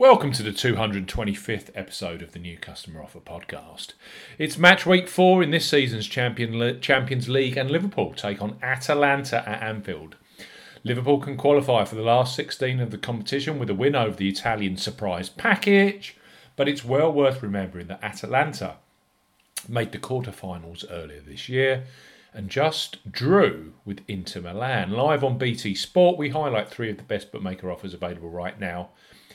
Welcome to the 225th episode of the New Customer Offer podcast. It's match week four in this season's Champions League, and Liverpool take on Atalanta at Anfield. Liverpool can qualify for the last 16 of the competition with a win over the Italian surprise package, but it's well worth remembering that Atalanta made the quarterfinals earlier this year and just drew with Inter Milan. Live on BT Sport, we highlight three of the best bookmaker offers available right now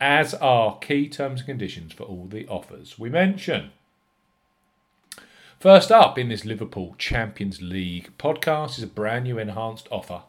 as are key terms and conditions for all the offers we mention. First up in this Liverpool Champions League podcast is a brand new enhanced offer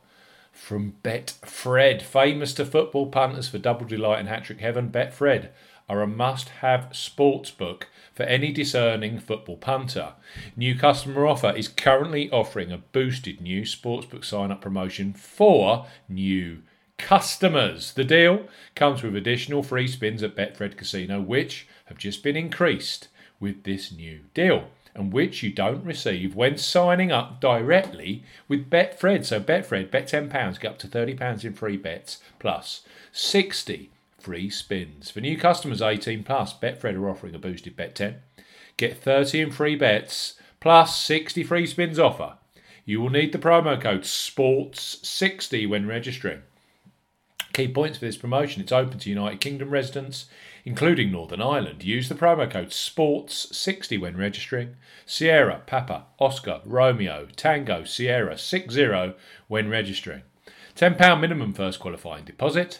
from Betfred. Famous to football punters for double delight and hat trick heaven, Betfred are a must have sports book for any discerning football punter. New customer offer is currently offering a boosted new sportsbook sign up promotion for new customers. The deal comes with additional free spins at Betfred Casino, which have just been increased with this new deal and which you don't receive when signing up directly with Betfred. So Betfred, bet £10, get up to £30 in free bets plus 60 free spins. For new customers 18 plus, Betfred are offering a boosted bet 10. Get 30 in free bets plus 60 free spins offer. You will need the promo code SPORTS60 when registering. Key points for this promotion it's open to United Kingdom residents, including Northern Ireland. Use the promo code SPORTS60 when registering. Sierra, Papa, Oscar, Romeo, Tango, Sierra 60 when registering. £10 minimum first qualifying deposit.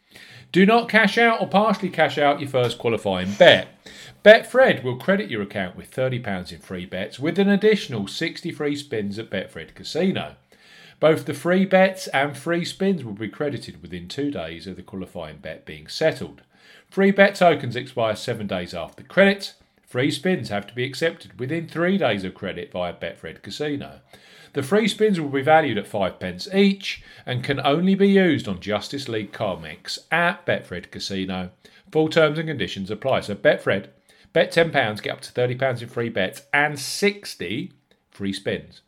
Do not cash out or partially cash out your first qualifying bet. Betfred will credit your account with £30 in free bets with an additional 60 free spins at Betfred Casino. Both the free bets and free spins will be credited within two days of the qualifying bet being settled. Free bet tokens expire seven days after credit. Free spins have to be accepted within three days of credit via Betfred Casino. The free spins will be valued at 5 pence each and can only be used on Justice League comics at Betfred Casino. Full terms and conditions apply. So Betfred, bet £10, get up to £30 in free bets and 60 free spins.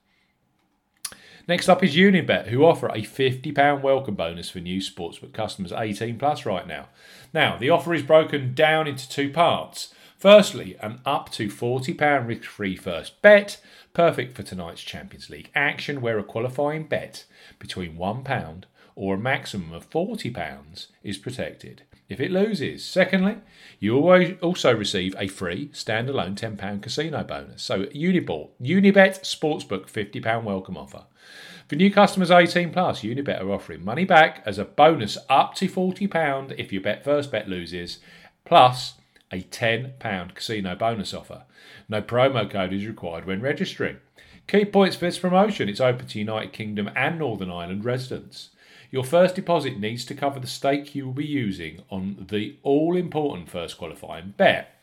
Next up is Unibet, who offer a £50 welcome bonus for new sportsbook customers 18 plus right now. Now, the offer is broken down into two parts. Firstly, an up to £40 risk free first bet, perfect for tonight's Champions League action, where a qualifying bet between £1 or a maximum of £40 is protected if it loses. Secondly, you also receive a free standalone £10 casino bonus. So Unibet, Unibet Sportsbook £50 welcome offer. For new customers 18 plus, Unibet are offering money back as a bonus up to £40 if your bet first bet loses, plus a £10 casino bonus offer. No promo code is required when registering. Key points for this promotion it's open to United Kingdom and Northern Ireland residents. Your first deposit needs to cover the stake you will be using on the all important first qualifying bet.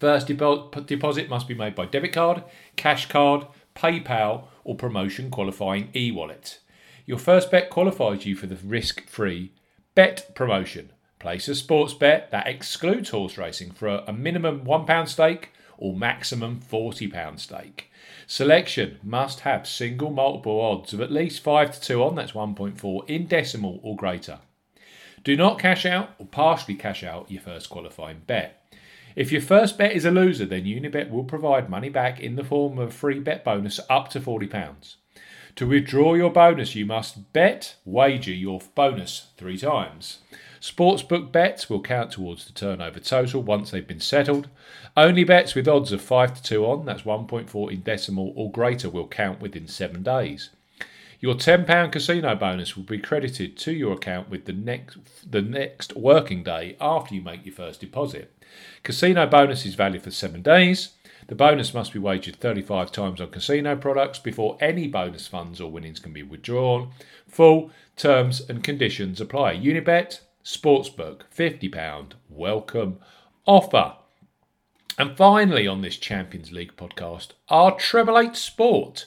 First depo- deposit must be made by debit card, cash card, PayPal, or promotion qualifying e wallet. Your first bet qualifies you for the risk free bet promotion. Place a sports bet that excludes horse racing for a, minimum £1 stake or maximum £40 stake. Selection must have single multiple odds of at least 5 to 2 on, that's 1.4, in decimal or greater. Do not cash out or partially cash out your first qualifying bet. If your first bet is a loser, then Unibet will provide money back in the form of a free bet bonus up to £40. To withdraw your bonus, you must bet, wager your bonus three times. Sportsbook bets will count towards the turnover total once they've been settled. Only bets with odds of 5 to 2 on, that's 1.4 in decimal or greater, will count within 7 days. Your £10 casino bonus will be credited to your account with the next the next working day after you make your first deposit. Casino bonus is valid for 7 days. The bonus must be wagered 35 times on casino products before any bonus funds or winnings can be withdrawn. Full terms and conditions apply. Unibet, Sportsbook, £50. Welcome offer. And finally, on this Champions League podcast, our Treble Eight Sport.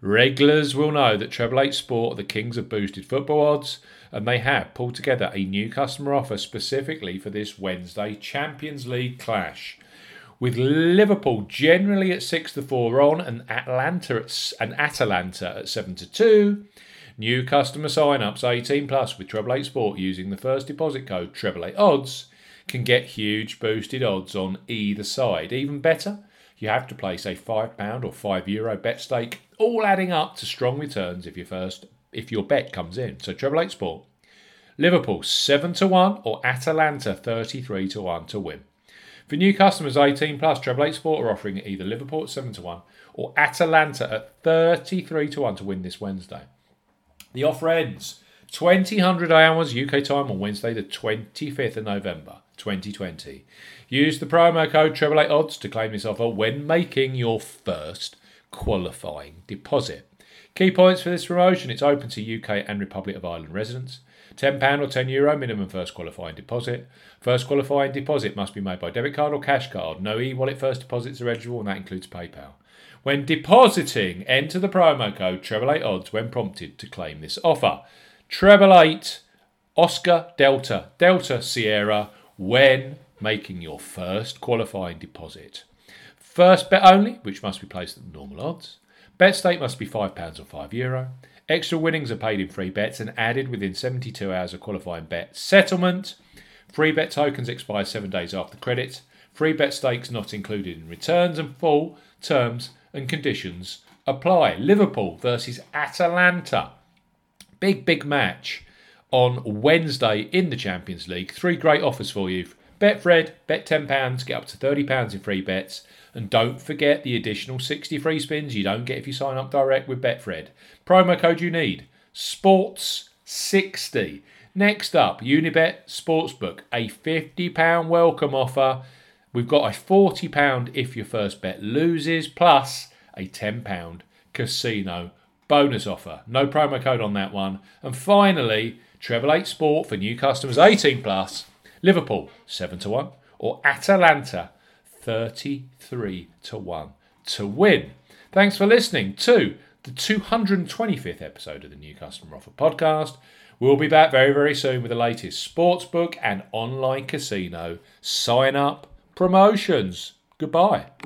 Regulars will know that Treble Eight Sport are the kings of boosted football odds, and they have pulled together a new customer offer specifically for this Wednesday Champions League clash. With Liverpool generally at 6 to 4 on and Atlanta at, and Atalanta at 7 to 2, new customer sign-ups 18 plus with Treble Eight Sport using the first deposit code Treble Eight Odds can get huge boosted odds on either side. Even better, you have to place a £5 or €5 Euro bet stake, all adding up to strong returns if your first if your bet comes in. So Treble Eight Sport, Liverpool 7 to 1 or Atalanta 33 to 1 to win. For new customers 18 plus, Treble Eight Sport are offering either Liverpool at 7 to 1 or Atalanta at 33 to 1 to win this Wednesday. The offer ends 2000 hours UK time on Wednesday, the 25th of November 2020. Use the promo code Treble Eight Odds to claim this offer when making your first qualifying deposit. Key points for this promotion it's open to UK and Republic of Ireland residents. £10 or €10 Euro minimum first qualifying deposit. First qualifying deposit must be made by debit card or cash card. No e wallet first deposits are eligible, and that includes PayPal. When depositing, enter the promo code Treble Eight Odds when prompted to claim this offer. Treble Eight Oscar Delta Delta Sierra when making your first qualifying deposit. First bet only, which must be placed at normal odds. Bet stake must be £5 or €5. Euro. Extra winnings are paid in free bets and added within 72 hours of qualifying bet settlement. Free bet tokens expire seven days after credit. Free bet stakes not included in returns and full terms and conditions apply. Liverpool versus Atalanta. Big, big match on Wednesday in the Champions League. Three great offers for you. Betfred, bet £10, get up to £30 in free bets. And don't forget the additional 60 free spins you don't get if you sign up direct with Betfred. Promo code you need Sports60. Next up, Unibet Sportsbook, a £50 welcome offer. We've got a £40 if your first bet loses, plus a £10 casino bonus offer. No promo code on that one. And finally, Treble 8 Sport for new customers 18 plus, Liverpool 7 to 1, or Atalanta 33 to 1 to win. Thanks for listening to the 225th episode of the New Customer Offer podcast. We'll be back very, very soon with the latest sportsbook and online casino sign up promotions. Goodbye.